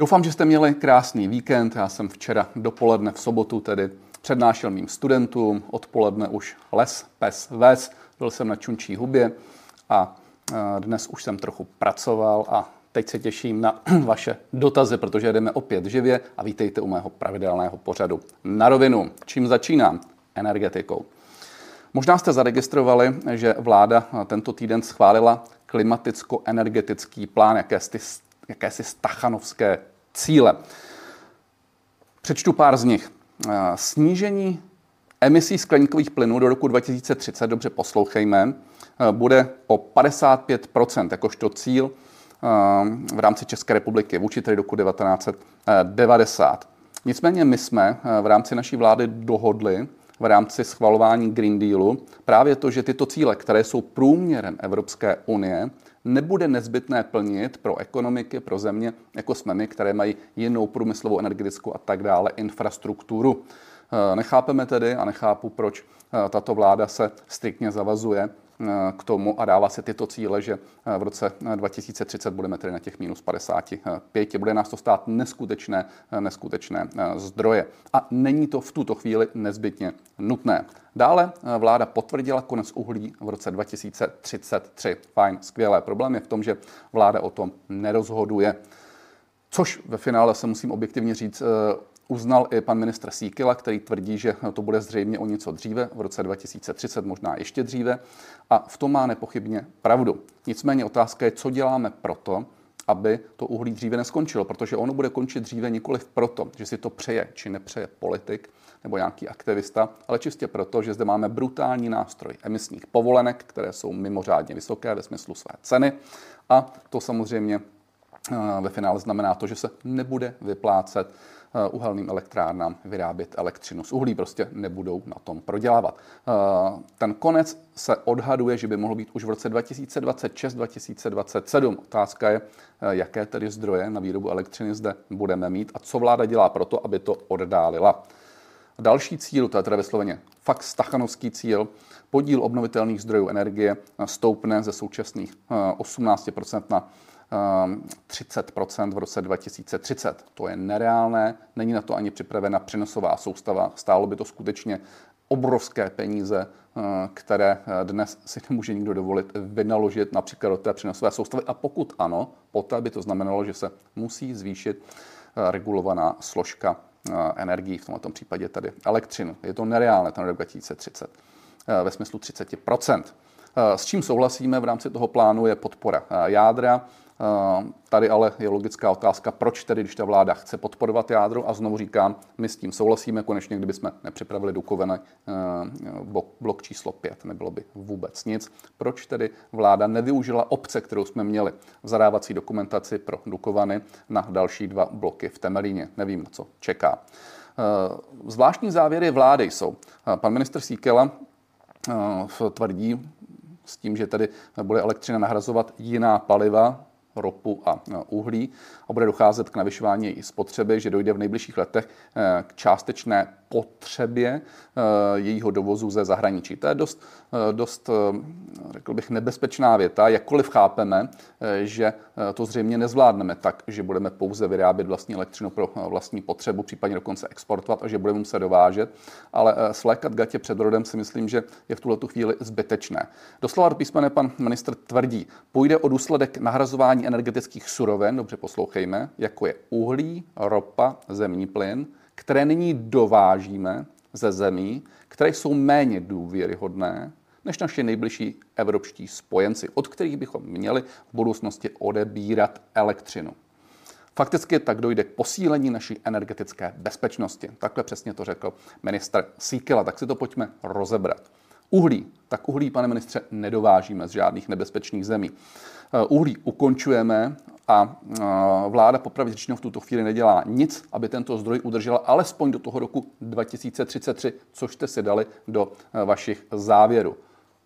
Doufám, že jste měli krásný víkend. Já jsem včera dopoledne v sobotu tedy přednášel mým studentům, odpoledne už les, pes, ves, byl jsem na Čunčí hubě a dnes už jsem trochu pracoval a teď se těším na vaše dotazy, protože jdeme opět živě a vítejte u mého pravidelného pořadu. Na rovinu, čím začínám? Energetikou. Možná jste zaregistrovali, že vláda tento týden schválila klimaticko-energetický plán, jakési, jakési stachanovské cíle. Přečtu pár z nich. Snížení emisí skleníkových plynů do roku 2030, dobře poslouchejme, bude o 55% jakožto cíl v rámci České republiky vůči tedy roku 1990. Nicméně my jsme v rámci naší vlády dohodli v rámci schvalování Green Dealu právě to, že tyto cíle, které jsou průměrem Evropské unie, nebude nezbytné plnit pro ekonomiky, pro země, jako jsme my, které mají jinou průmyslovou, energetickou a tak dále infrastrukturu. Nechápeme tedy a nechápu, proč tato vláda se striktně zavazuje k tomu a dává se tyto cíle, že v roce 2030 budeme tedy na těch minus 55. Bude nás to stát neskutečné, neskutečné zdroje. A není to v tuto chvíli nezbytně nutné. Dále vláda potvrdila konec uhlí v roce 2033. Fajn, skvělé. Problém je v tom, že vláda o tom nerozhoduje. Což ve finále se musím objektivně říct, uznal i pan ministr Síkila, který tvrdí, že to bude zřejmě o něco dříve, v roce 2030, možná ještě dříve. A v tom má nepochybně pravdu. Nicméně otázka je, co děláme proto, aby to uhlí dříve neskončilo, protože ono bude končit dříve nikoli proto, že si to přeje či nepřeje politik nebo nějaký aktivista, ale čistě proto, že zde máme brutální nástroj emisních povolenek, které jsou mimořádně vysoké ve smyslu své ceny a to samozřejmě eh, ve finále znamená to, že se nebude vyplácet uhelným elektrárnám vyrábět elektřinu z uhlí, prostě nebudou na tom prodělávat. Eh, ten konec se odhaduje, že by mohl být už v roce 2026-2027. Otázka je, eh, jaké tedy zdroje na výrobu elektřiny zde budeme mít a co vláda dělá pro to, aby to oddálila. Další cíl, to je tedy vysloveně fakt stachanovský cíl, podíl obnovitelných zdrojů energie stoupne ze současných 18% na 30% v roce 2030. To je nereálné, není na to ani připravena přenosová soustava, stálo by to skutečně obrovské peníze, eh, které eh, dnes si nemůže nikdo dovolit vynaložit například do té přenosové soustavy. A pokud ano, poté by to znamenalo, že se musí zvýšit eh, regulovaná složka energií, v tomto případě tady elektřinu. Je to nereálné ten rok 2030 ve smyslu 30% S čím souhlasíme v rámci toho plánu je podpora jádra, tady ale je logická otázka, proč tedy, když ta vláda chce podporovat jádro, a znovu říkám, my s tím souhlasíme, konečně, kdyby jsme nepřipravili Dukovany eh, blok číslo 5, nebylo by vůbec nic. Proč tedy vláda nevyužila obce, kterou jsme měli v zadávací dokumentaci pro Dukovany na další dva bloky v Temelíně? Nevím, co čeká. Eh, zvláštní závěry vlády jsou. Pan ministr Síkela tvrdí s tím, že tedy bude elektřina nahrazovat jiná paliva, ropu a uhlí a bude docházet k navyšování její spotřeby, že dojde v nejbližších letech eh, k částečné potřebě eh, jejího dovozu ze zahraničí. To je dost, eh, dost řekl bych, nebezpečná věta, jakkoliv chápeme, že to zřejmě nezvládneme tak, že budeme pouze vyrábět vlastní elektřinu pro vlastní potřebu, případně dokonce exportovat a že budeme muset dovážet, ale svlékat gatě před rodem si myslím, že je v tuhle chvíli zbytečné. Doslova písmene pan ministr tvrdí, půjde o důsledek nahrazování energetických surovin, dobře poslouchejme, jako je uhlí, ropa, zemní plyn, které nyní dovážíme ze zemí, které jsou méně důvěryhodné než naše nejbližší evropští spojenci, od kterých bychom měli v budoucnosti odebírat elektřinu. Fakticky tak dojde k posílení naší energetické bezpečnosti. Takhle přesně to řekl minister Síkela. Tak si to pojďme rozebrat. Uhlí. Tak uhlí, pane ministře, nedovážíme z žádných nebezpečných zemí. Eh, uhlí ukončujeme a eh, vláda popravdě řečeno v tuto chvíli nedělá nic, aby tento zdroj udržela alespoň do toho roku 2033, což jste si dali do eh, vašich závěrů.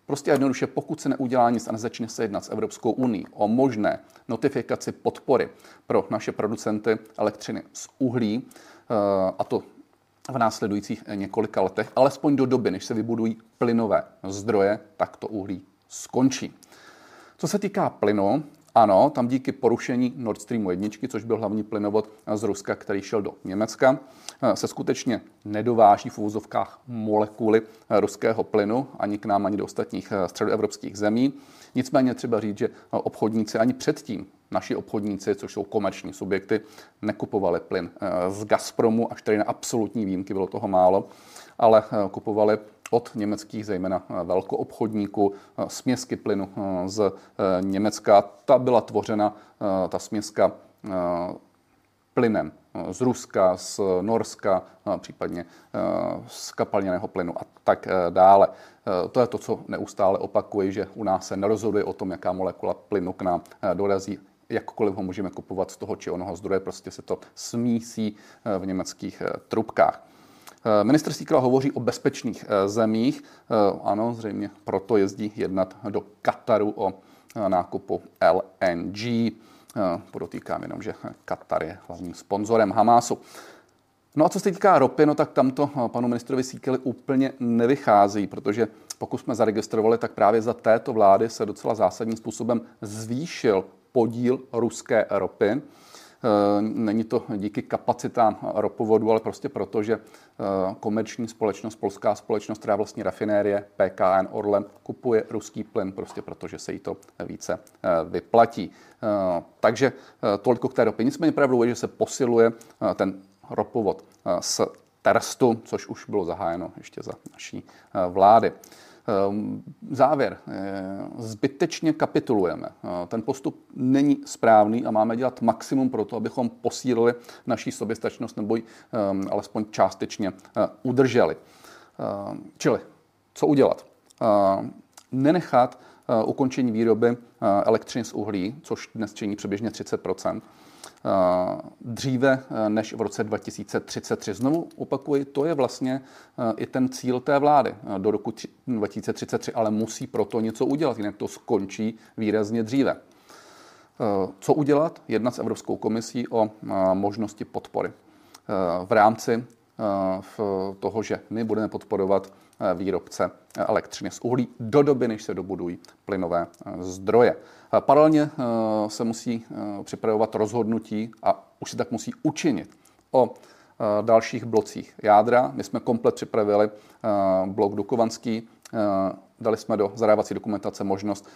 Prostě jednoduše, pokud se neudělá nic a nezačne se jednat s Evropskou unii o možné notifikaci podpory pro naše producenty elektřiny z uhlí, a to v následujících několika letech, alespoň do doby, než se vybudují plynové zdroje, tak to uhlí skončí. Co se týká plynu Ano, tam díky porušení Nord Streamu 1, což byl hlavní plynovod z Ruska, který šel do Německa, se skutečně nedováží v úvozovkách molekuly ruského plynu ani k nám, ani do ostatních středoevropských zemí. Nicméně třeba říct, že obchodníci ani předtím, naši obchodníci, což jsou komerční subjekty, nekupovali plyn z Gazpromu, až tady na absolutní výjimky bylo toho málo, ale kupovali od německých, zejména eh, velkoobchodníků, eh, směsky plynu eh, z Německa. Ta byla tvořena, ta směska plynem z Ruska, z Norska, případně z kapalněného plynu a tak dále. To je to, co neustále opakuji, že u nás se nerozhoduje o tom, jaká molekula plynu k nám dorazí, jakkoliv ho můžeme kupovat z toho či onoho zdroje, prostě se to smísí v německých trubkách. Eh, ministr Síkla hovoří o bezpečných eh, zemích. Eh, ano, zřejmě proto jezdí jednat do Kataru o nákupu LNG. Podotýkám jenom, že Katar je hlavním sponzorem Hamásu. No a co se týká ropy, no tak tamto panu ministrovi Síkeli úplně nevychází, protože pokud jsme zaregistrovali, tak právě za této vlády se docela zásadním způsobem zvýšil podíl ruské ropy. Eh, není to díky kapacitám ropovodu, ale prostě proto, že eh, komerční společnost, polská společnost, která vlastně rafinérie PKN Orlen, kupuje ruský plyn, prostě proto, že se jí to více eh, vyplatí. Takže toliko k té ropě. Nicméně pravdou je, že se posiluje ten ropovod z Terstu, což už bylo zahájeno ještě za naší vlády. Ehm, závěr. Eh, zbytečně kapitulujeme. Eh, ten postup není správný a máme dělat maximum pro to, abychom posílili naší soběstačnost nebo ji ehm, alespoň částečně eh, udrželi. Ehm, čili, co udělat? Nenechat ukončení výroby elektřiny z uhlí, což dnes činí přibližně 30 Eh, dříve eh, než v roce 2033. Znovu opakuji, to je vlastně eh, i ten cíl té vlády do roku 2033, ale musí proto něco udělat, jinak to skončí výrazně dříve. Co udělat? Jednat s Evropskou komisí o možnosti podpory v rámci toho, že my budeme podporovat výrobce elektřiny z uhlí do doby, než se dobudují plynové zdroje. Paralelně se musí připravovat rozhodnutí a už se tak musí učinit o dalších blocích jádra. My jsme komplet připravili blok Dukovanský, dali jsme do zadávací dokumentace možnost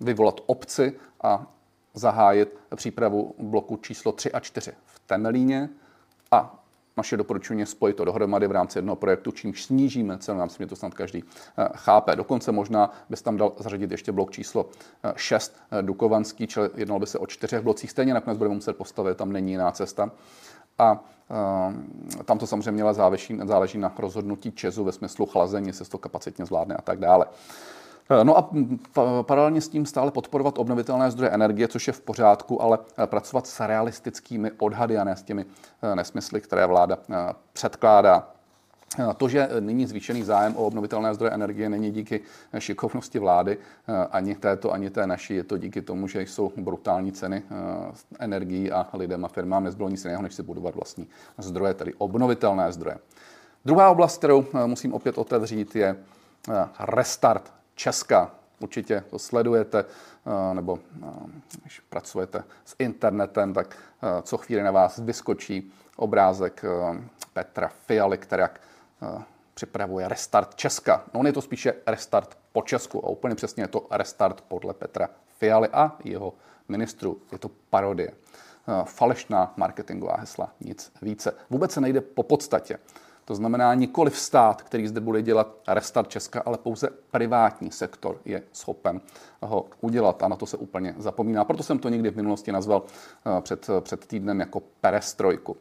vyvolat obci a zahájit přípravu bloku číslo 3 a 4 v Temelíně a naše doporučení je spojit to dohromady v rámci jednoho projektu, čímž snížíme cenu. Já myslím, že to snad každý eh, chápe. Dokonce možná bys tam dal zařadit ještě blok číslo 6 eh, eh, Dukovanský, čili jednalo by se o čtyřech blocích. Stejně nakonec budeme muset postavit, tam není jiná cesta. A tam to samozřejmě záleží, záleží na rozhodnutí Česu ve smyslu chlazení, jestli se to kapacitně zvládne a tak dále. No a paralelně s tím stále podporovat obnovitelné zdroje energie, což je v pořádku, ale eh, pracovat s realistickými odhady a ne s těmi eh, nesmysly, které vláda předkládá. To, že nyní zvýšený zájem o obnovitelné zdroje energie, není díky šikovnosti vlády, ani této, ani té naší. Je to díky tomu, že jsou brutální ceny energií a lidem a firmám nezbylo nic jiného, než si budovat vlastní zdroje, tedy obnovitelné zdroje. Druhá oblast, kterou musím opět otevřít, je restart Česka. Určitě to sledujete, eh, nebo eh, když pracujete s internetem, tak eh, co chvíli na vás vyskočí obrázek Petra Fialy, který připravuje restart Česka. No on je to spíše restart po Česku a úplně přesně je to restart podle Petra Fialy a jeho ministru. Je to parodie. Falešná marketingová hesla, nic více. Vůbec se nejde po podstatě. To znamená nikoli stát, který zde bude dělat restart Česka, ale pouze privátní sektor je schopen ho udělat a na to se úplně zapomíná. Proto jsem to někdy v minulosti nazval eh, před, před týdnem jako perestrojku.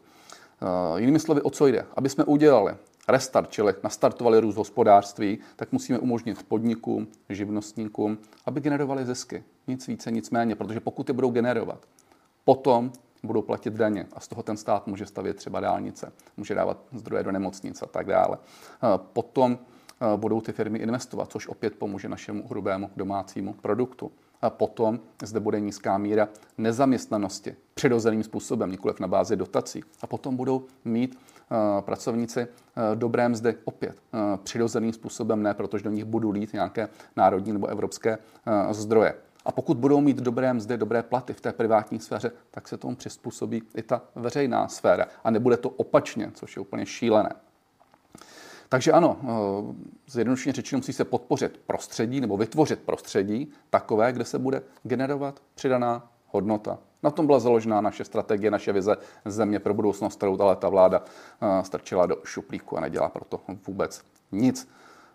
Eh, jinými slovy, o co jde? Aby jsme udělali restart, čili nastartovali růst hospodářství, tak musíme umožnit podnikům, živnostníkům, aby generovali zisky. Nic více, nic méně, protože pokud je budou generovat, potom budou platit daně a z toho ten stát může stavět třeba dálnice, může dávat zdroje do nemocnic a tak dále. Potom budou ty firmy investovat, což opět pomůže našemu hrubému domácímu produktu. A potom zde bude nízká míra nezaměstnanosti přirozeným způsobem, nikoliv na bázi dotací. A potom budou mít pracovníci dobré mzdy opět přirozeným způsobem, ne protože do nich budou lít nějaké národní nebo evropské zdroje. A pokud budou mít dobré mzdy, dobré platy v té privátní sféře, tak se tomu přizpůsobí i ta veřejná sféra. A nebude to opačně, což je úplně šílené. Takže ano, eh, zjednodušeně řečeno musí se podpořit prostředí nebo vytvořit prostředí takové, kde se bude generovat přidaná hodnota. Na tom byla založena naše strategie, naše vize země pro budoucnost, kterou ale ta vláda eh, strčila do šuplíku a nedělá proto vůbec nic.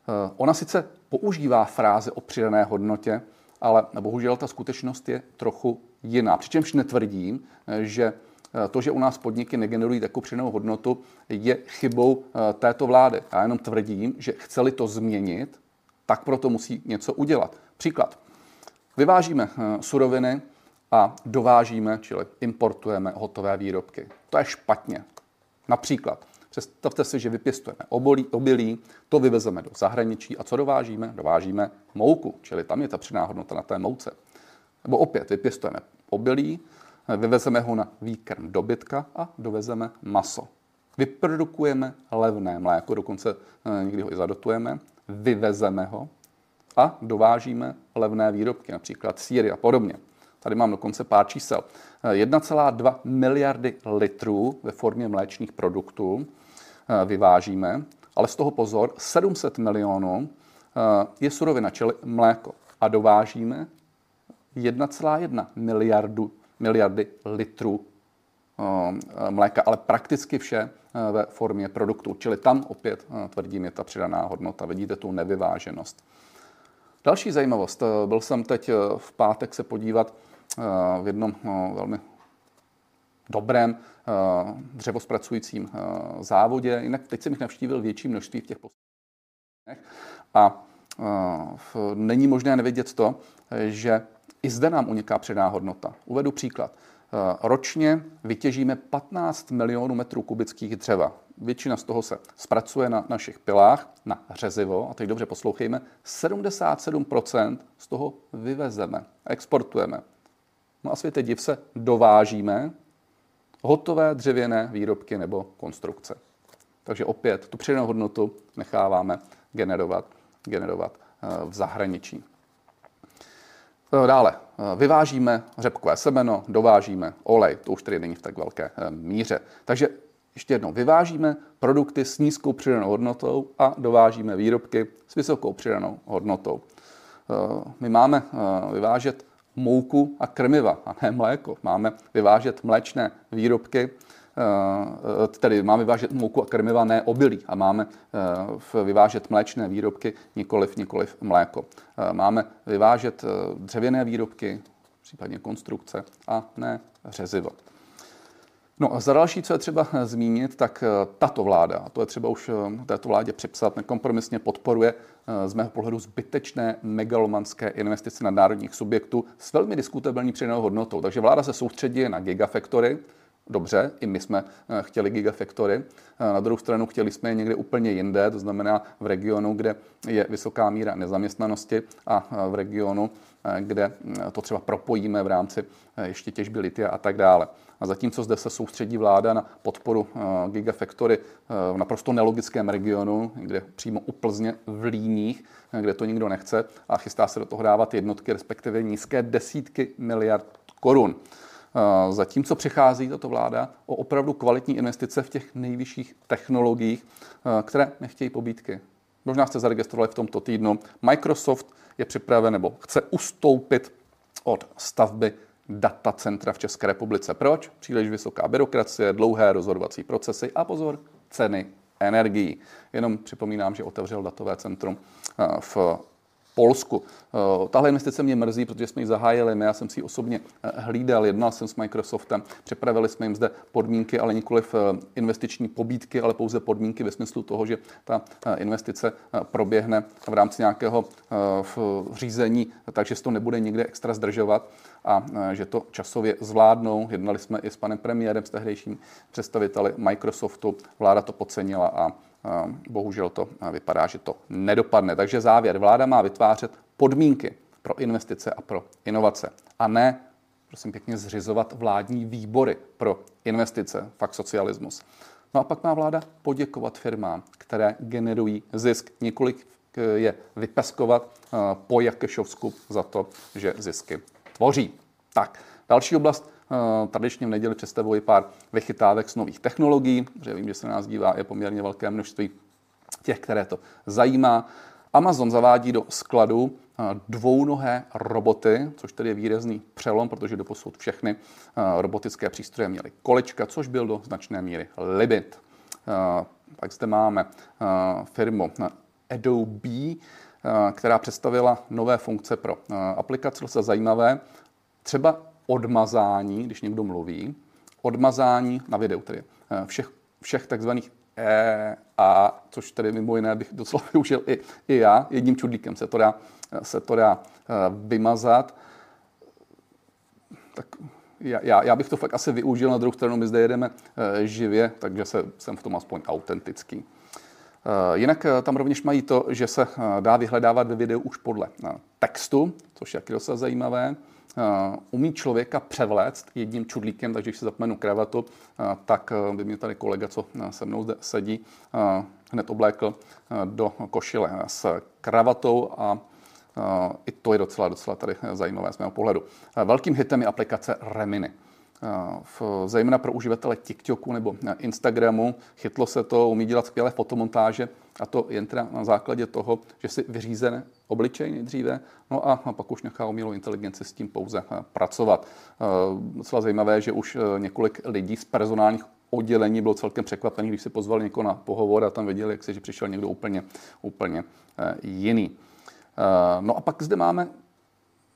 Eh, ona sice používá fráze o přidané hodnotě, ale bohužel ta skutečnost je trochu jiná. Přičemž netvrdím, že Eh, to, že u nás podniky negenerují takovou přidanou hodnotu, je chybou eh, této vlády. Já jenom tvrdím, že chceli to změnit, tak proto musí něco udělat. Příklad. Vyvážíme eh, suroviny a dovážíme, čili importujeme hotové výrobky. To je špatně. Například, představte si, že vypěstujeme obolí, obilí, to vyvezeme do zahraničí a co dovážíme? Dovážíme mouku, čili tam je ta přidaná hodnota na té mouce. Nebo opět vypěstujeme obilí, vyvezeme ho na výkrm dobytka a dovezeme maso. Vyprodukujeme levné mléko, dokonce eh, někdy ho i zadotujeme, vyvezeme ho a dovážíme levné výrobky, například síry a podobně. Tady mám dokonce pár čísel. 1,2 eh, miliardy litrů ve formě mléčných produktů vyvážíme, ale z toho pozor, 700 milionů je surovina, čili mléko. A dovážíme 1,1 miliardu miliardy litrů eh, mléka, ale prakticky vše eh, ve formě produktu. Čili tam opět eh, tvrdím je ta přidaná hodnota. Vidíte tu nevyváženost. Další zajímavost. Byl jsem teď v pátek se podívat v jednom velmi dobrém dřevospracujícím závodě. Jinak teď jsem jich navštívil větší množství v těch posledních a není možné nevědět to, že i zde nám uniká předná hodnota. Uvedu příklad. Eh, ročně vytěžíme 15 milionů metrů kubických dřeva. Většina z toho se zpracuje na našich pilách, na řezivo, a teď dobře poslouchejme, 77% z toho vyvezeme, exportujeme. No a světe div se dovážíme hotové dřevěné výrobky nebo konstrukce. Takže opět tu přidanou hodnotu necháváme generovat, generovat eh, v zahraničí. Eh, dále eh, vyvážíme řepkové semeno, dovážíme olej, to už tedy není v tak velké míře. Takže ještě jednou, vyvážíme produkty s nízkou přidanou hodnotou a dovážíme výrobky s vysokou přidanou hodnotou. My máme vyvážet mouku a krmiva, a ne mléko. Máme vyvážet mléčné výrobky Eh, tedy máme vyvážet mouku a krmiva, ne obilí a máme eh, vyvážet mléčné výrobky, nikoliv, nikoliv mléko. Eh, máme vyvážet dřevěné výrobky, případně konstrukce a ne řezivo. No a za další, co je třeba zmínit, tak tato vláda, a to je třeba už této vládě připsat, nekompromisně podporuje z mého pohledu zbytečné megalomanské investice nadnárodních subjektů s velmi diskutabilní přidanou hodnotou. Takže vláda se soustředí na gigafactory, dobře, i my jsme eh, chtěli gigafactory. Eh, na druhou stranu chtěli jsme je někde úplně jinde, to znamená v regionu, kde je vysoká míra nezaměstnanosti a eh, v regionu, kde to třeba propojíme v rámci ještě těžby litia a tak dále. A zatímco zde se soustředí vláda na podporu gigafactory v naprosto nelogickém regionu, kde přímo u Plzně v Líních, kde to nikdo nechce a chystá se do toho dávat jednotky, respektive nízké desítky miliard korun. Eh, zatímco přichází tato vláda o opravdu kvalitní investice v těch nejvyšších technologiích, eh, které nechtějí pobídky. Možná jste zaregistrovali v tomto týdnu. Microsoft je připraven nebo chce ustoupit od stavby data centra v České republice. Proč? Příliš vysoká byrokracie, dlouhé rozhodovací procesy a pozor, ceny energií. Jenom připomínám, že otevřel datové centrum eh, v Polsku. Eh, tahle investice mě mrzí, protože jsme ji zahájili my, já jsem si ji osobně eh, hlídal, jednal jsem s Microsoftem, připravili jsme jim zde podmínky, ale nikoliv eh, investiční pobídky, ale pouze podmínky ve smyslu toho, že ta investice proběhne v rámci nějakého řízení, takže se to nebude nikde extra zdržovat a že to časově zvládnou. Jednali jsme i s panem premiérem, s tehdejším představiteli Microsoftu. Vláda to podcenila a bohužel to vypadá, že to nedopadne. Takže závěr. Vláda má vytvářet podmínky pro investice a pro inovace a ne, prosím pěkně, zřizovat vládní výbory pro investice, fakt socialismus. No a pak má vláda poděkovat firmám, které generují zisk, několik je vypeskovat po Jakešovsku za to, že zisky tvoří. Tak, další oblast, tradičně v neděli představuji pár vychytávek z nových technologií, že vím, že se na nás dívá je poměrně velké množství těch, které to zajímá. Amazon zavádí do skladu dvounohé roboty, což tedy je výrazný přelom, protože doposud všechny robotické přístroje měly kolečka, což byl do značné míry limit. Pak zde máme firmu Adobe, která představila nové funkce pro aplikace, docela zajímavé. Třeba odmazání, když někdo mluví, odmazání na videu, tedy všech, všech takzvaných E, A, což tedy mimo jiné bych docela využil i, i já, jedním čudlíkem se to dá, se to dá eh, vymazat. Tak já, já bych to fakt asi využil, na druhou stranu my zde jedeme eh, živě, takže se, jsem v tom aspoň autentický. Eh, jinak tam rovněž mají to, že se dá vyhledávat ve videu už podle textu, což je docela zajímavé. Eh, umí člověka převléct jedním čudlíkem, takže když si zapomenu kravatu, eh, tak eh, by mě tady kolega, co se mnou zde sedí, hned oblékl do košile s kravatou a i to je docela, docela tady zajímavé z mého pohledu. Velkým hitem je aplikace Remini. V, zejména pro uživatele TikToku nebo Instagramu chytlo se to, umí dělat skvělé fotomontáže a to jen teda na základě toho, že si vyřízené obličej nejdříve, no a pak už nechá umělou inteligenci s tím pouze eh, pracovat. Eh, docela zajímavé, že už eh, několik lidí z personálních oddělení bylo celkem překvapený, když si pozvali někoho na pohovor a tam viděli, jak se, že přišel někdo úplně, úplně jiný. No a pak zde máme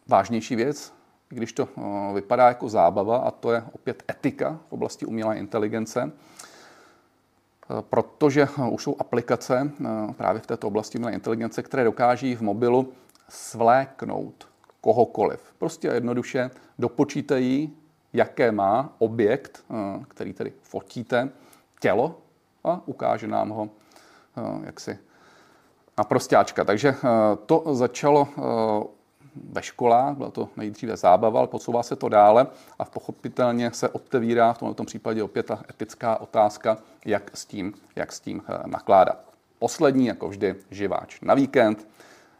vážnější věc, když to vypadá jako zábava, a to je opět etika v oblasti umělé inteligence. Eh, protože eh, už jsou aplikace eh, právě v této oblasti umělé inteligence, které dokáží v mobilu svléknout kohokoliv. Prostě jednoduše dopočítají, jaké má objekt, který tedy fotíte, tělo a ukáže nám ho jaksi na prostáčka. Takže to začalo ve školách, byla to nejdříve zábava, ale posouvá se to dále a pochopitelně se otevírá v tomto případě opět ta etická otázka, jak s tím, jak s tím eh, nakládat. Poslední, jako vždy, živáč na víkend.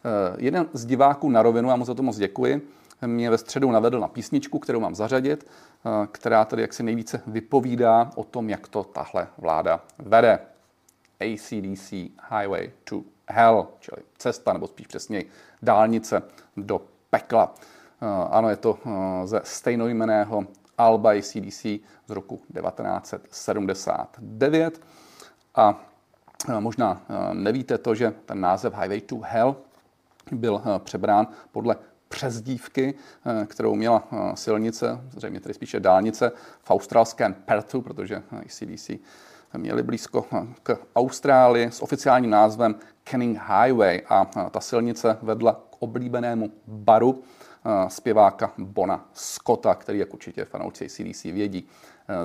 Eh, jeden z diváků na rovinu, já mu za to moc děkuji, mě ve středu navedl na písničku, kterou mám zařadit, eh, která tedy jaksi nejvíce vypovídá o tom, jak to tahle vláda vede. ACDC Highway to Hell, čili cesta, nebo spíš přesněji dálnice do pekla. Eh, ano, je to eh, ze stejnojmeného Alba CDC z roku 1979 a eh, možná nevíte to, že ten název Highway to Hell byl přebrán podle přezdívky, kterou měla silnice, zřejmě tedy spíše dálnice, v australském Perthu, protože CDC měli blízko k Austrálii s oficiálním názvem Canning Highway a ta silnice vedla k oblíbenému baru zpěváka Bona Scotta, který, jak určitě fanoušci CDC vědí,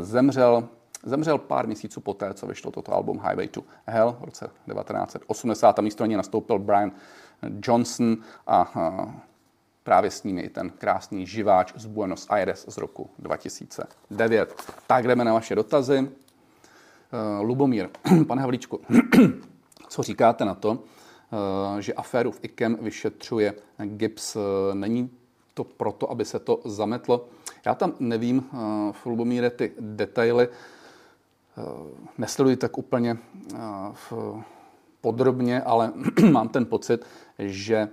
zemřel Zemřel pár měsíců poté, co vyšlo toto album Highway to Hell v roce 1980. A místo něj nastoupil Brian Johnson a právě s ním i ten krásný živáč z Buenos Aires z roku 2009. Tak jdeme na vaše dotazy. Lubomír, pane Havlíčku, co říkáte na to, eh, že aféru v IKEM vyšetřuje GIPS? Není to proto, aby se to zametlo? Já tam nevím, eh, v Lubomíre, ty detaily eh, nesleduji tak úplně podrobně, ale mám ten pocit, že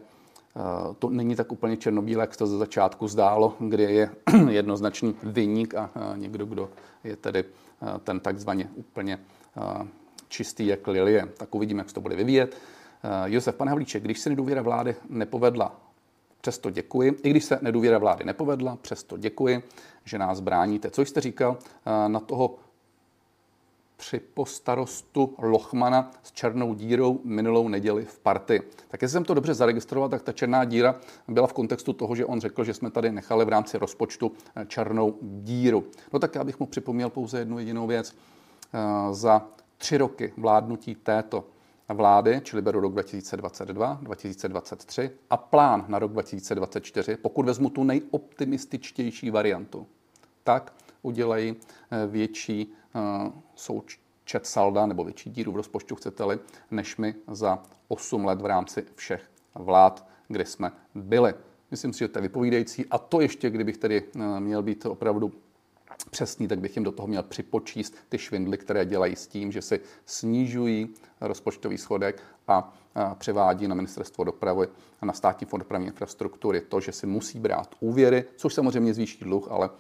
to není tak úplně černobílé, jak to ze začátku zdálo, kdy je jednoznačný vyník a někdo, kdo je tedy ten takzvaně úplně čistý jak lilie. Tak uvidíme, jak se to bude vyvíjet. Eh, Josef, pane Havlíček, když se nedůvěra vlády nepovedla, přesto děkuji. I když se nedůvěra vlády nepovedla, přesto děkuji, že nás bráníte. Co jste říkal eh, na toho při postarostu Lochmana s černou dírou minulou neděli v party. Tak jestli jsem to dobře zaregistroval, tak ta černá díra byla v kontextu toho, že on řekl, že jsme tady nechali v rámci rozpočtu eh, černou díru. No tak já bych mu připomněl pouze jednu jedinou věc. Za tři roky vládnutí této vlády, čili beru rok 2022, 2023 a plán na rok 2024, pokud vezmu tu nejoptimističtější variantu, tak udělají eh, větší eh, souč, čet salda nebo větší díru v rozpočtu, chcete-li, než my za 8 let v rámci všech vlád, kde jsme byli. Myslím si, že to je vypovídající. A to ještě, kdybych tedy eh, měl být opravdu přesný, tak bych jim do toho měl připočíst ty švindly, které dělají s tím, že si snižují rozpočtový schodek a převádí na ministerstvo dopravy a na státní fond dopravní infrastruktury to, že si musí brát úvěry, což samozřejmě zvýší dluh, ale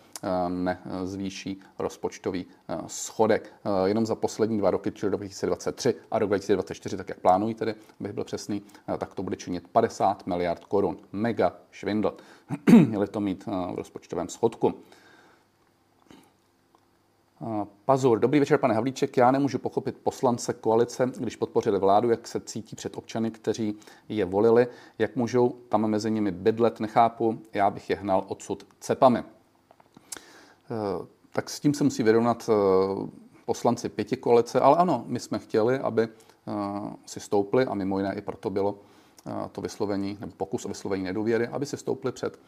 nezvýší rozpočtový schodek. Jenom za poslední dva roky, čili 2023 a rok 2024, tak jak plánují tedy, bych byl přesný, tak to bude činit 50 miliard korun. Mega švindl. Měli to mít v rozpočtovém schodku. Pazur, dobrý večer, pane Havlíček. Já nemůžu pochopit poslance koalice, když podpořili vládu, jak se cítí před občany, kteří je volili, jak můžou tam mezi nimi bydlet, nechápu, já bych je hnal odsud cepami. Eh, tak s tím se musí vyrovnat eh, poslanci pěti koalice, ale ano, my jsme chtěli, aby eh, si stoupli a mimo jiné i proto bylo to vyslovení, nebo pokus o vyslovení nedůvěry, aby si stoupli před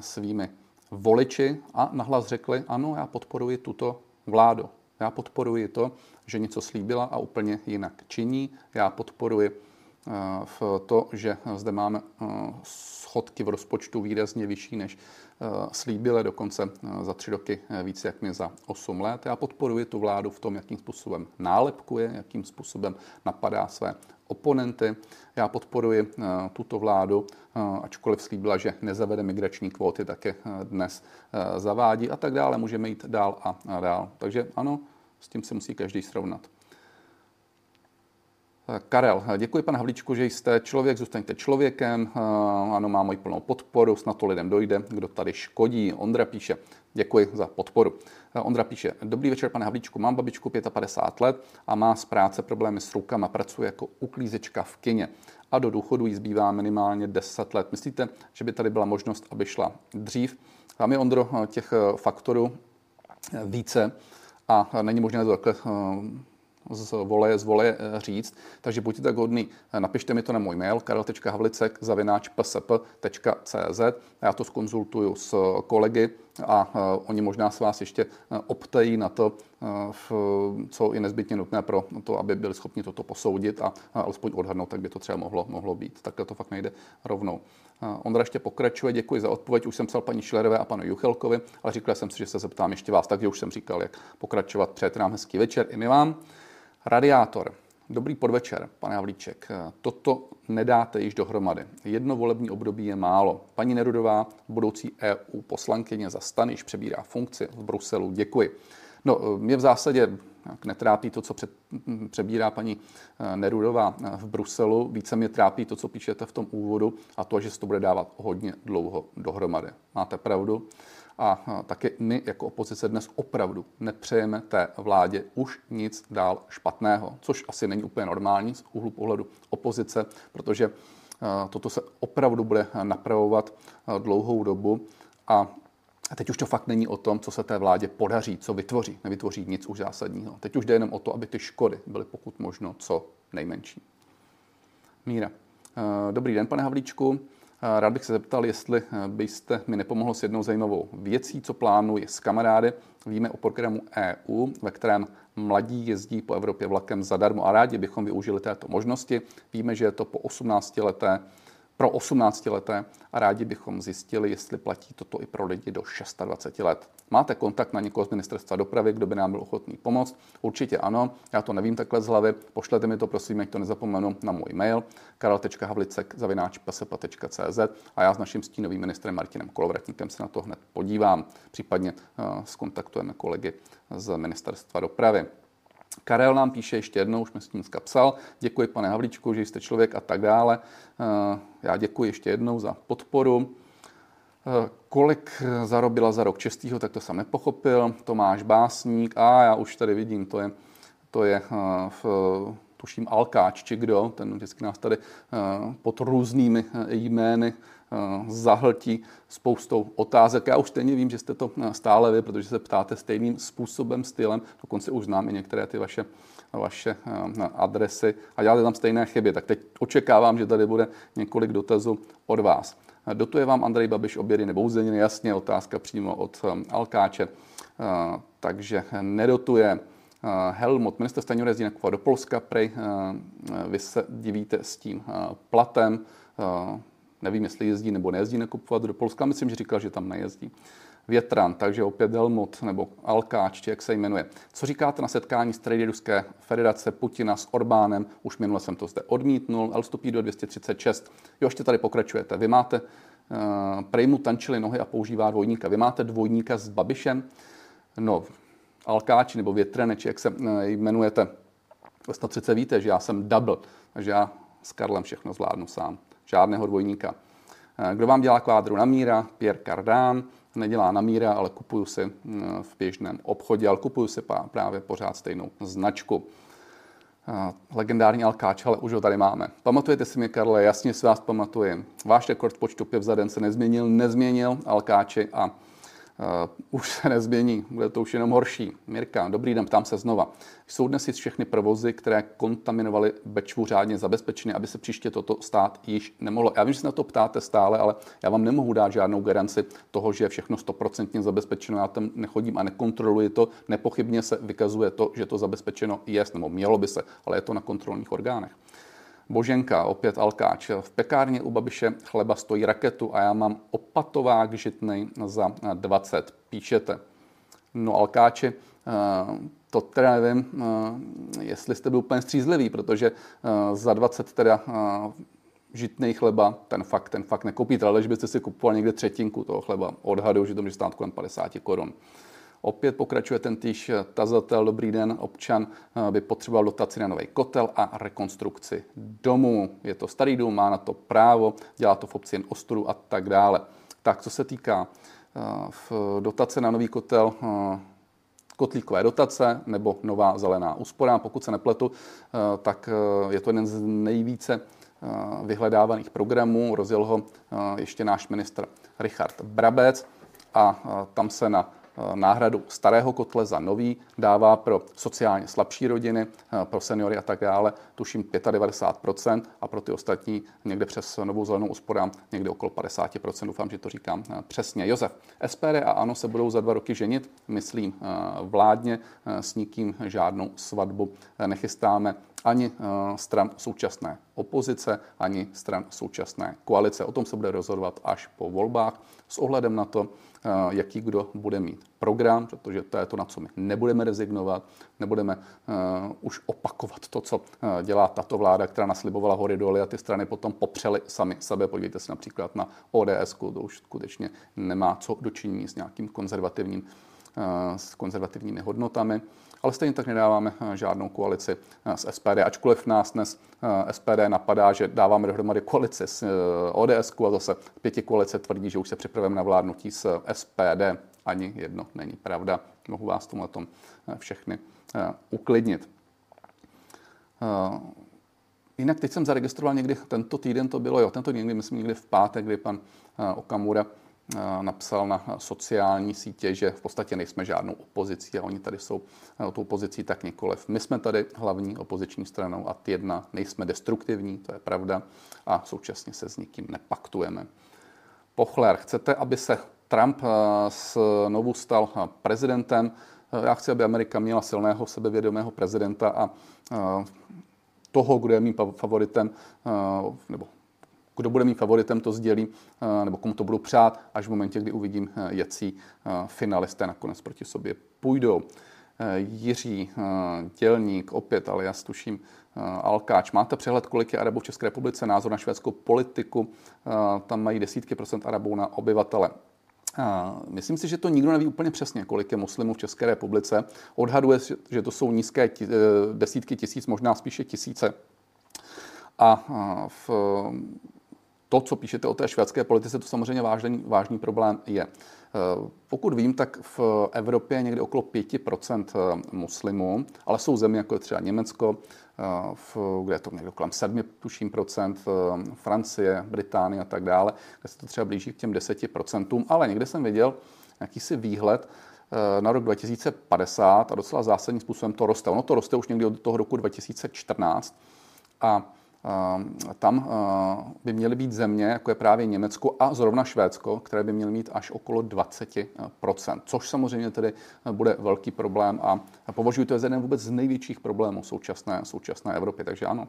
svými voliči a nahlas řekli, ano, já podporuji tuto vládu. Já podporuji to, že něco slíbila a úplně jinak činí. Já podporuji eh, v to, že zde máme eh, schodky v rozpočtu výrazně vyšší, než eh, slíbily, dokonce za tři roky více, jak mi za 8 let. Já podporuji tu vládu v tom, jakým způsobem nálepkuje, jakým způsobem napadá své oponenty. Já podporuji eh, tuto vládu, eh, ačkoliv slíbila, že nezavede migrační kvóty, tak je eh, dnes zavádí a tak dále. Můžeme jít dál a dál. Takže ano, s tím se musí každý srovnat. Karel, děkuji pane Havlíčku, že jste člověk, zůstaňte člověkem. Ano, má moji plnou podporu, snad to lidem dojde, kdo tady škodí. Ondra píše, děkuji za podporu. Ondra píše, dobrý večer, pane Havlíčku, mám babičku 55 let a má z práce problémy s rukama, pracuje jako uklízečka v kině a do důchodu jí zbývá minimálně 10 let. Myslíte, že by tady byla možnost, aby šla dřív? Tam je, Ondro, těch faktorů více a není možné to takhle z voleje, z voleje eh, říct. Takže buďte tak hodný, eh, napište mi to na můj mail karel.havlicek zavináč psp.cz já to skonzultuju s kolegy a oni možná s vás ještě optají na to, co je nezbytně nutné pro to, aby byli schopni toto posoudit a alespoň odhadnout, tak by to třeba mohlo, mohlo být. Takhle to fakt nejde rovnou. Ondra ještě pokračuje, děkuji za odpověď. Už jsem psal paní Šilerové a panu Juchelkovi, ale říkal jsem si, že se zeptám ještě vás, takže už jsem říkal, jak pokračovat. Přejete nám hezký večer i my vám. Radiátor. Dobrý podvečer, pane Havlíček. Toto nedáte již dohromady. Jedno volební období je málo. Paní Nerudová, budoucí EU poslankyně za stan, již přebírá funkci v Bruselu. Děkuji. No, mě v zásadě netrápí to, co před, přebírá paní eh, Nerudová eh, v Bruselu. Více mě trápí to, co píšete v tom úvodu a to, že se to bude dávat hodně dlouho dohromady. Máte pravdu. A taky my jako opozice dnes opravdu nepřejeme té vládě už nic dál špatného, což asi není úplně normální z úhlu pohledu opozice, protože toto se opravdu bude napravovat dlouhou dobu a teď už to fakt není o tom, co se té vládě podaří, co vytvoří. Nevytvoří nic už zásadního. Teď už jde jenom o to, aby ty škody byly pokud možno co nejmenší. Míra. Dobrý den, pane Havlíčku. Rád bych se zeptal, jestli eh, byste mi nepomohl s jednou zajímavou věcí, co plánuji s kamarády. Víme o programu EU, ve kterém mladí jezdí po Evropě vlakem zadarmo a rádi bychom využili této možnosti. Víme, že je to po 18 leté pro 18 leté a rádi bychom zjistili, jestli platí toto i pro lidi do 26 let. Máte kontakt na někoho z ministerstva dopravy, kdo by nám byl ochotný pomoct? Určitě ano, já to nevím takhle z hlavy, pošlete mi to prosím, ať to nezapomenu na můj mail karel.havlicek a já s naším stínovým ministrem Martinem Kolovratníkem se na to hned podívám, případně uh, skontaktujeme kolegy z ministerstva dopravy. Karel nám píše ještě jednou, už jsme s tím psal. Děkuji, pane Havlíčku, že jste člověk a tak dále. Eh, já děkuji ještě jednou za podporu. Eh, kolik zarobila za rok čestýho, tak to jsem nepochopil. Tomáš Básník, a já už tady vidím, to je, to je eh, v, tuším Alkáč, či kdo, ten vždycky nás tady pod různými jmény zahltí spoustou otázek. Já už stejně vím, že jste to stále vy, protože se ptáte stejným způsobem, stylem. Dokonce už znám i některé ty vaše, vaše adresy a děláte tam stejné chyby. Tak teď očekávám, že tady bude několik dotazů od vás. Dotuje vám Andrej Babiš obědy nebo uzeniny? Jasně, otázka přímo od Alkáče. Takže nedotuje. Helmut, minister Stanjura jezdí do Polska, prej, vy se divíte s tím platem, nevím, jestli jezdí nebo nejezdí nakupovat do Polska, myslím, že říkal, že tam nejezdí. Větran, takže opět Helmut nebo Alkáč, či jak se jmenuje. Co říkáte na setkání strany Ruské federace Putina s Orbánem? Už minule jsem to zde odmítnul. L stupí do 236. Jo, ještě tady pokračujete. Vy máte, uh, prej mu tančili nohy a používá dvojníka. Vy máte dvojníka s Babišem? No, Alkáči nebo Větrane, či jak se uh, jmenujete. Snad přece víte, že já jsem double, takže já s Karlem všechno zvládnu sám. Žádného dvojníka. Uh, kdo vám dělá kvádru na míra? Pierre Cardin nedělá na míra, ale kupuju si mm, v běžném obchodě, ale kupuju si právě pořád stejnou značku. Legendární Alkáč, ale už ho tady máme. Pamatujete si mě, Karle, jasně si vás pamatuji. Váš rekord počtu piv za den se nezměnil, nezměnil Alkáči a už se nezmění, bude to už jenom horší. Mirka, dobrý den, ptám se znova. Jsou dnes všechny provozy, které kontaminovaly Bečvu řádně zabezpečeny, aby se příště toto stát již nemohlo? Já vím, že se na to ptáte stále, ale já vám nemohu dát žádnou garanci toho, že je všechno stoprocentně zabezpečeno. Já tam nechodím a nekontroluji to. Nepochybně se vykazuje to, že to zabezpečeno je, nebo mělo by se, ale je to na kontrolních orgánech. Boženka, opět Alkáč. V pekárně u Babiše chleba stojí raketu a já mám opatovák žitnej za 20. Píšete. No Alkáči, eh, to teda nevím, eh, jestli jste byl úplně střízlivý, protože eh, za 20 teda žitný chleba, ten fakt, ten fakt nekoupíte, ale když byste si kupoval někde třetinku toho chleba, odhadu, že to může stát kolem 50 korun. Opět pokračuje ten týž tazatel, dobrý den, občan eh, by potřeboval dotaci na nový kotel a rekonstrukci domu. Je to starý dům, má na to právo, dělá to v obci jen ostudu a tak dále. Tak, co se týká eh, v dotace na nový kotel, eh, kotlíkové dotace nebo nová zelená úspora. Pokud se nepletu, tak je to jeden z nejvíce vyhledávaných programů. Rozjel ho ještě náš ministr Richard Brabec a tam se na Eh, náhradu starého kotle za nový, dává pro sociálně slabší rodiny, eh, pro seniory a tak dále, tuším 95% a pro ty ostatní někde přes novou zelenou úsporám někde okolo 50%. Doufám, že to říkám eh, přesně. Josef, SPD a ANO se budou za dva roky ženit, myslím vládně, s nikým žádnou svatbu nechystáme ani stran současné opozice, ani stran současné koalice. O tom se bude rozhodovat až po volbách s ohledem na to, Eh, jaký kdo bude mít program, protože to je to, na co my nebudeme rezignovat, nebudeme uh, už opakovat to, co uh, dělá tato vláda, která naslibovala hory doly a ty strany potom popřely sami sebe. Podívejte se například na ODS, to už skutečně nemá co dočinění s nějakým konzervativním, uh, s konzervativními hodnotami ale stejně tak nedáváme eh, žádnou koalici eh, s SPD, ačkoliv nás dnes eh, SPD napadá, že dáváme dohromady koalici s ODS a zase pěti koalice tvrdí, že už se připravujeme na vládnutí s SPD. Ani jedno není pravda. Mohu vás tomu tom všechny uklidnit. Jinak teď jsem zaregistroval někdy, tento týden to bylo, jo, tento někdy, myslím někdy v pátek, kdy pan Okamura napsal na sociální sítě, že v podstatě nejsme žádnou opozicí a oni tady jsou eh, tou opozicí tak nikoliv. My jsme tady hlavní opoziční stranou a jedna nejsme destruktivní, to je pravda, a současně se s nikým nepaktujeme. Pochler, chcete, aby se Trump znovu eh, stal prezidentem? Já chci, aby Amerika měla silného, sebevědomého prezidenta a toho, kdo je mým favoritem, nebo kdo bude mít favoritem, to sdělí, eh, nebo komu to budu přát, až v momentě, kdy uvidím, eh, jaký eh, finalisté nakonec proti sobě půjdou. Jiří, dělník, opět, ale já tuším, Alkáč. Máte přehled, kolik je Arabů v České republice, názor na švédskou politiku? Tam mají desítky procent Arabů na obyvatele. Myslím si, že to nikdo neví úplně přesně, kolik je muslimů v České republice. Odhaduje, že to jsou nízké desítky tisíc, možná spíše tisíce. A v to, co píšete o té švédské politice, to samozřejmě vážný, vážný problém je. Eh, pokud vím, tak v Evropě je někde okolo 5% eh, muslimů, ale jsou země, jako je třeba Německo, eh, v, kde je to někde kolem 7, tuším, procent, Francie, Británie a tak dále, kde se to třeba blíží k těm 10%, ale někde jsem viděl jakýsi výhled, na rok 2050 a docela zásadním způsobem to roste. Ono to roste už někdy od toho roku 2014 a tam by měly být země, jako je právě Německo a zrovna Švédsko, které by měly mít až okolo 20%, což samozřejmě tedy bude velký problém a považuji to za jeden vůbec z největších problémů současné, současné Evropy. Takže ano,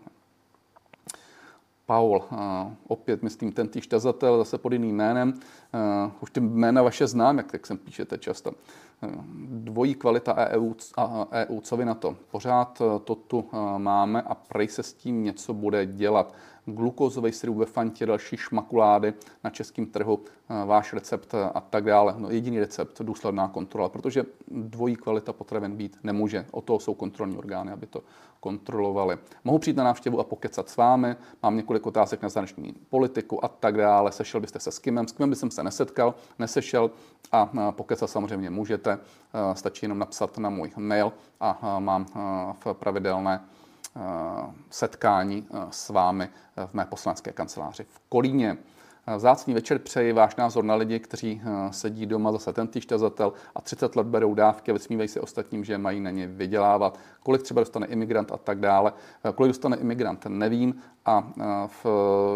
Paul, opět myslím ten týž tazatel, zase pod jiným jménem. Už ty jména vaše znám, jak tak sem píšete často. Dvojí kvalita EU, EU, co vy na to? Pořád to tu máme a prej se s tím něco bude dělat glukózový syrup ve fantě, další šmakulády na českém trhu, eh, váš recept a tak dále. No, jediný recept, důsledná kontrola, protože dvojí kvalita potravin být nemůže. O to jsou kontrolní orgány, aby to kontrolovali. Mohu přijít na návštěvu a pokecat s vámi, mám několik otázek na zahraniční politiku a tak dále. Sešel byste se s Kimem, s Kimem bych se nesetkal, nesešel a eh, pokecat samozřejmě můžete. Eh, stačí jenom napsat na můj mail a mám v pravidelné Eh, setkání eh, s vámi eh, v mé poslanské kanceláři v Kolíně. Vzácný večer přeji váš názor na lidi, kteří sedí doma, zase ten týštazatel a 30 let berou dávky a vysmívají se ostatním, že mají na ně vydělávat. Kolik třeba dostane imigrant a tak dále. Kolik dostane imigrant, nevím a v,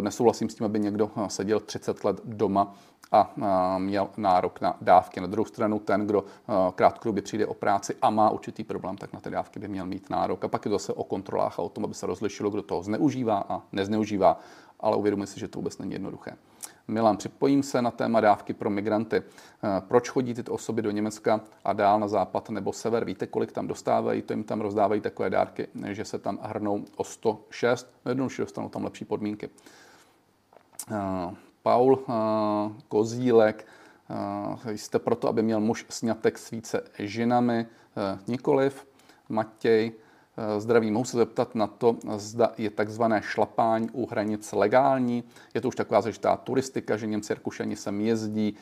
nesouhlasím s tím, aby někdo seděl 30 let doma a měl nárok na dávky. Na druhou stranu ten, kdo krátkodobě přijde o práci a má určitý problém, tak na ty dávky by měl mít nárok. A pak je to zase o kontrolách a o tom, aby se rozlišilo, kdo toho zneužívá a nezneužívá. Ale uvědomuji si, že to vůbec není jednoduché. Milan, připojím se na téma dávky pro migranty. Proč chodí tyto osoby do Německa a dál na západ nebo sever? Víte, kolik tam dostávají? To jim tam rozdávají takové dárky, že se tam hrnou o 106. Jednoduše dostanou tam lepší podmínky. Paul eh, Kozílek, eh, jste proto, aby měl muž snětek s více ženami, eh, nikoliv. Matěj, zdraví, mohu se zeptat na to, zda je takzvané šlapání u hranic legální. Je to už taková zažitá turistika, že Němci Rakušani sem jezdí,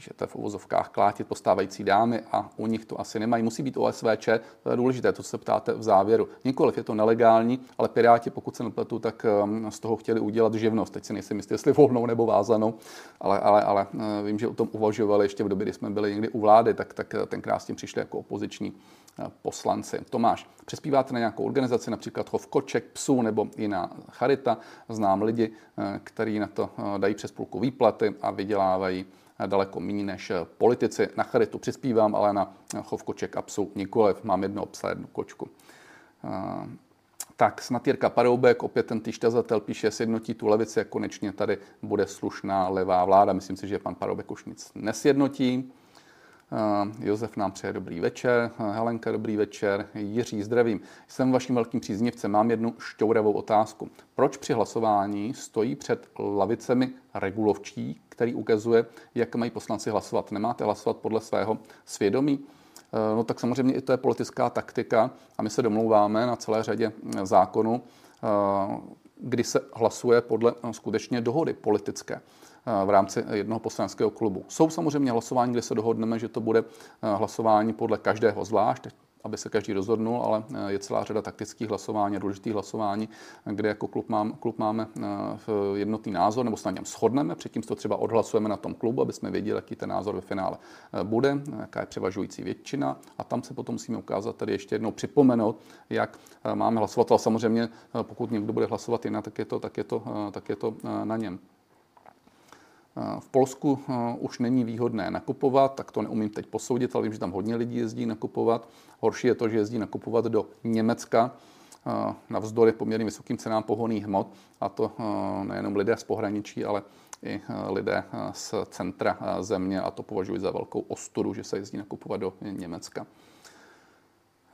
píšete v uvozovkách klátit postávající dámy a u nich to asi nemají. Musí být OSVČ, to je důležité, to se ptáte v závěru. Nikoliv je to nelegální, ale Piráti, pokud se nepletu, tak um, z toho chtěli udělat živnost. Teď si nejsem jistý, jestli volnou nebo vázanou, ale, ale, ale uh, vím, že o tom uvažovali ještě v době, kdy jsme byli někdy u vlády, tak, tak uh, tenkrát s tím přišli jako opoziční poslanci. Tomáš, přispíváte na nějakou organizaci, například Chov koček, psů nebo jiná charita. Znám lidi, kteří na to dají přes půlku výplaty a vydělávají daleko méně než politici. Na charitu přispívám, ale na chov koček a psů nikoliv. Mám jedno psa, jednu kočku. Tak snad Jirka Paroubek, opět ten týštazatel, píše, sjednotí tu levici a konečně tady bude slušná levá vláda. Myslím si, že pan Paroubek už nic nesjednotí. Josef nám přeje dobrý večer, Helenka dobrý večer, Jiří zdravím. Jsem vaším velkým příznivcem, mám jednu šťouravou otázku. Proč při hlasování stojí před lavicemi regulovčí, který ukazuje, jak mají poslanci hlasovat? Nemáte hlasovat podle svého svědomí? Eh, no tak samozřejmě i to je politická taktika a my se domlouváme na celé řadě zákonů, eh, kdy se hlasuje podle skutečně dohody politické v rámci jednoho poslaneckého klubu. Jsou samozřejmě hlasování, kde se dohodneme, že to bude eh, hlasování podle každého zvlášť, aby se každý rozhodnul, ale eh, je celá řada taktických hlasování, důležitých hlasování, kde jako klub, mám, klub máme eh, jednotný názor, nebo se na něm shodneme, předtím to třeba odhlasujeme na tom klubu, aby jsme věděli, jaký ten názor ve finále bude, jaká je převažující většina a tam se potom musíme ukázat, tady ještě jednou připomenout, jak máme hlasovat, ale samozřejmě pokud někdo bude hlasovat jinak, tak je to, tak je to, tak je to na něm. V Polsku už není výhodné nakupovat, tak to neumím teď posoudit, ale vím, že tam hodně lidí jezdí nakupovat. Horší je to, že jezdí nakupovat do Německa, navzdory poměrně vysokým cenám pohoných hmot, a to nejenom lidé z pohraničí, ale i lidé z centra země a to považuji za velkou ostudu, že se jezdí nakupovat do Německa.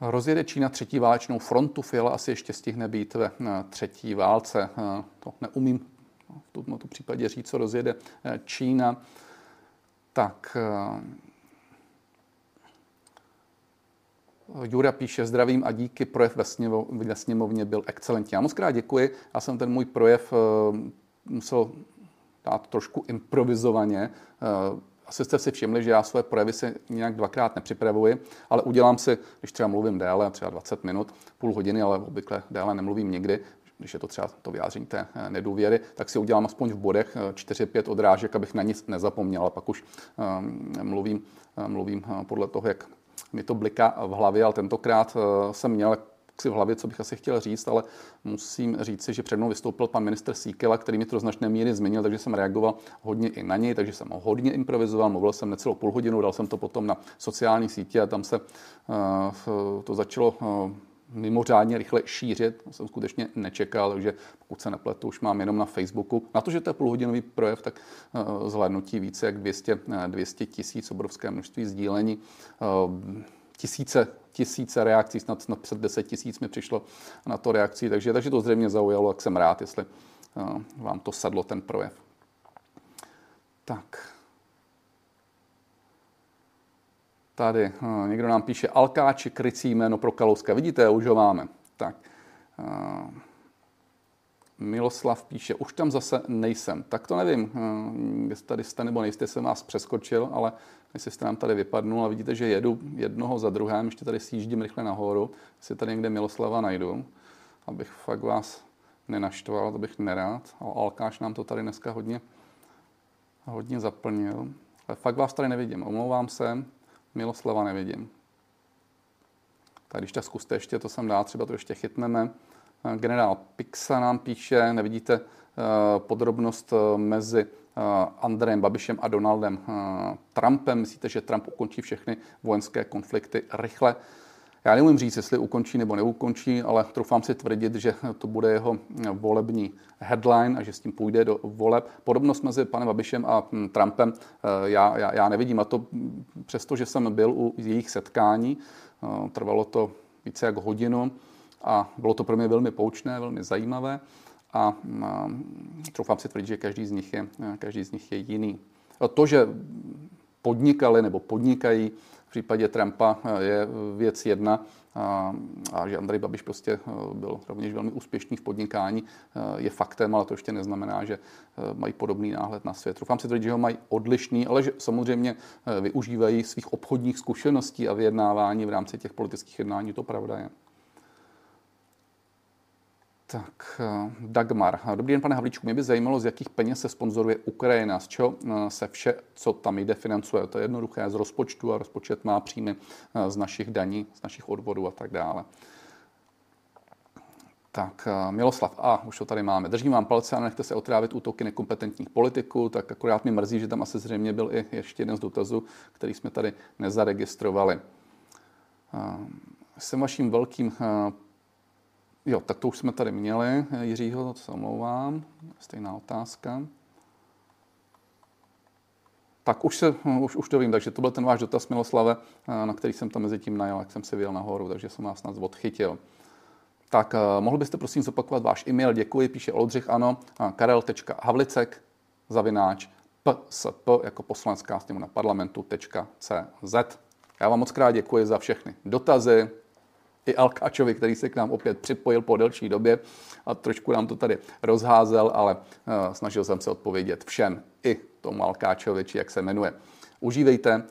Rozjede Čína třetí válečnou frontu, Fiala asi ještě stihne být ve třetí válce. To neumím v tomto případě říct, co rozjede eh, Čína, tak eh, Jura píše, zdravím a díky, projev ve, sněmo, ve sněmovně byl excelentní. Já moc krát děkuji, já jsem ten můj projev eh, musel dát trošku improvizovaně. Asi jste si všimli, že já své projevy si nějak dvakrát nepřipravuji, ale udělám si, když třeba mluvím déle, třeba 20 minut, půl hodiny, ale obvykle déle nemluvím nikdy, když je to třeba to vyjádření té eh, nedůvěry, tak si udělám aspoň v bodech 4-5 eh, odrážek, abych na nic nezapomněl. A pak už um, mluvím, mluvím podle toho, jak mi to bliká v hlavě, ale tentokrát jsem měl si v hlavě, co bych asi chtěl říct, ale musím říci, že před mnou vystoupil pan minister Síkela, který mi to do značné míry změnil, takže jsem reagoval hodně i na něj, takže jsem hodně improvizoval, mluvil jsem necelou půl hodinu, dal jsem to potom na sociální sítě a tam se uh, to začalo uh, mimořádně rychle šířit. Jsem skutečně nečekal, takže pokud se nepletu, už mám jenom na Facebooku. Na to, že to je půlhodinový projev, tak uh, zhlédnutí více jak 200, 200 tisíc, obrovské množství sdílení. Uh, tisíce, tisíce reakcí, snad, snad před 10 tisíc mi přišlo na to reakcí, takže, takže to zřejmě zaujalo, jak jsem rád, jestli vám to sadlo ten projev. Tak. Tady uh, někdo nám píše Alkáči, krycí jméno pro Kalouska. Vidíte, už ho máme. Tak. Uh, Miloslav píše, už tam zase nejsem. Tak to nevím, jestli tady jste nebo nejste, jsem vás přeskočil, ale jestli jste nám tady vypadnul a vidíte, že jedu jednoho za druhém, ještě tady sjíždím rychle nahoru, jestli tady někde Miloslava najdu, abych fakt vás nenaštval, to bych nerád, Alkáš nám to tady dneska hodně, hodně zaplnil. Ale fakt vás tady nevidím, omlouvám se, Miloslava nevidím. Tak když tak zkuste ještě, to sem dá, třeba to ještě chytneme. Generál Pixa nám píše, nevidíte eh, podrobnost eh, mezi Eh, Andrejem Babišem a Donaldem eh, Trumpem. Myslíte, že Trump ukončí všechny vojenské konflikty rychle? Já neumím říct, jestli ukončí nebo neukončí, ale troufám si tvrdit, že to bude jeho volební headline a že s tím půjde do voleb. Podobnost mezi panem Babišem a Trumpem eh, já, já, já nevidím. A to přesto, že jsem byl u jejich setkání, trvalo to více jak hodinu a bylo to pro mě velmi poučné, velmi zajímavé a, a troufám si tvrdit, že každý z nich je, každý z nich je jiný. To, že podnikali nebo podnikají případě Trumpa je věc jedna a, a že Andrej Babiš prostě e, byl rovněž velmi úspěšný v podnikání, je faktem, ale to ještě neznamená, že mají podobný náhled na svět. Doufám si tvrdit, že ho mají odlišný, ale že samozřejmě využívají svých obchodních zkušeností a vyjednávání v rámci těch politických jednání, to pravda je. Tak, eh, Dagmar. Dobrý den, pane Havlíčku. Mě by zajímalo, z jakých peněz se sponzoruje Ukrajina, z čeho eh, se vše, co tam jde, financuje. To je jednoduché z rozpočtu a rozpočet má příjmy eh, z našich daní, z našich odvodů a tak dále. Tak, Miloslav A, už to tady máme. Držím vám palce a nechte se otrávit útoky nekompetentních politiků, tak akorát mi mrzí, že tam asi zřejmě byl i ještě jeden z dotazů, který jsme tady nezaregistrovali. Jsem vaším velkým Jo, tak to už jsme tady měli. Jiřího, to se omlouvám. Stejná otázka. Tak už, se, už, už to vím, takže to byl ten váš dotaz, Miloslave, na který jsem tam mezi tím najel, jak jsem si vyjel nahoru, takže jsem vás snad odchytil. Tak eh, mohl byste prosím zopakovat váš e-mail, děkuji, píše Oldřich, ano, karel.havlicek, zavináč, psp, jako poslanecká sněmovna parlamentu.cz. Já vám moc krát děkuji za všechny dotazy, i Alkáčovi, který se k nám opět připojil po delší době a trošku nám to tady rozházel, ale uh, snažil jsem se odpovědět všem, i tomu Alkáčovi, či jak se jmenuje. Užívejte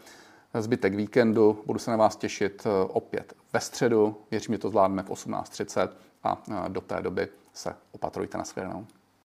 zbytek víkendu, budu se na vás těšit uh, opět ve středu, věřím, že to zvládneme v 18.30 a uh, do té doby se opatrujte na shledanou.